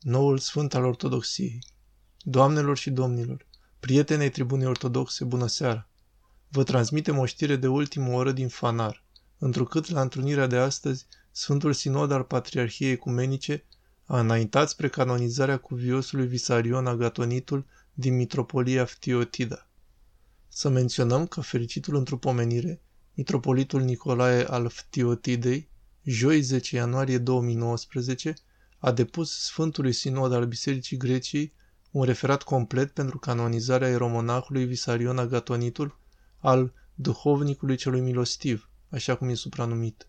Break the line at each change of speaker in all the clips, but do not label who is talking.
noul sfânt al Ortodoxiei. Doamnelor și domnilor, prietenei tribunei ortodoxe, bună seara! Vă transmitem o știre de ultimă oră din Fanar, întrucât la întrunirea de astăzi, Sfântul Sinod al Patriarhiei Ecumenice a înaintat spre canonizarea cuviosului Visarion Agatonitul din Mitropolia Ftiotida. Să menționăm că fericitul întrupomenire, Mitropolitul Nicolae al Ftiotidei, joi 10 ianuarie 2019, a depus Sfântului Sinod al Bisericii Greciei un referat complet pentru canonizarea eromonahului Visarion Agatonitul al duhovnicului celui milostiv, așa cum e supranumit.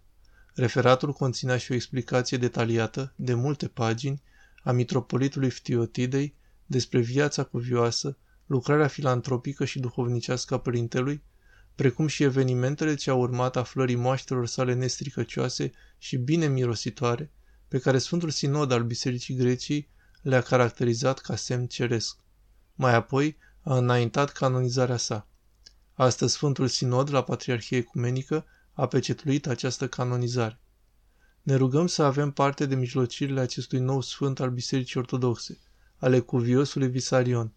Referatul conținea și o explicație detaliată, de multe pagini, a mitropolitului Ftiotidei despre viața cuvioasă, lucrarea filantropică și duhovnicească a părintelui, precum și evenimentele ce au urmat aflării moaștelor sale nestricăcioase și bine mirositoare, pe care Sfântul Sinod al Bisericii Greciei le-a caracterizat ca semn ceresc. Mai apoi a înaintat canonizarea sa. Astăzi Sfântul Sinod la Patriarhie Ecumenică a pecetluit această canonizare. Ne rugăm să avem parte de mijlocirile acestui nou sfânt al Bisericii Ortodoxe, ale cuviosului Visarion.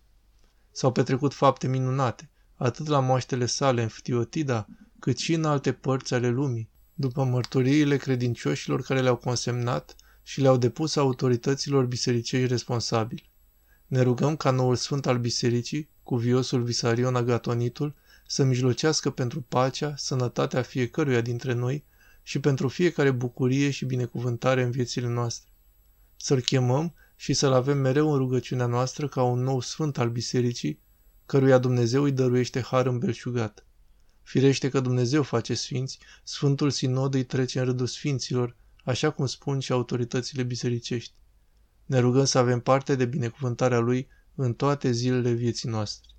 S-au petrecut fapte minunate, atât la moaștele sale în Ftiotida, cât și în alte părți ale lumii, după mărturiile credincioșilor care le-au consemnat și le-au depus autorităților bisericei responsabili. Ne rugăm ca noul sfânt al bisericii, cuviosul Visarion Agatonitul, să mijlocească pentru pacea, sănătatea fiecăruia dintre noi și pentru fiecare bucurie și binecuvântare în viețile noastre. Să-L chemăm și să-L avem mereu în rugăciunea noastră ca un nou sfânt al bisericii, căruia Dumnezeu îi dăruiește har îmbelșugat. Firește că Dumnezeu face sfinți, Sfântul Sinod îi trece în rândul sfinților, așa cum spun și autoritățile bisericești. Ne rugăm să avem parte de binecuvântarea Lui în toate zilele vieții noastre.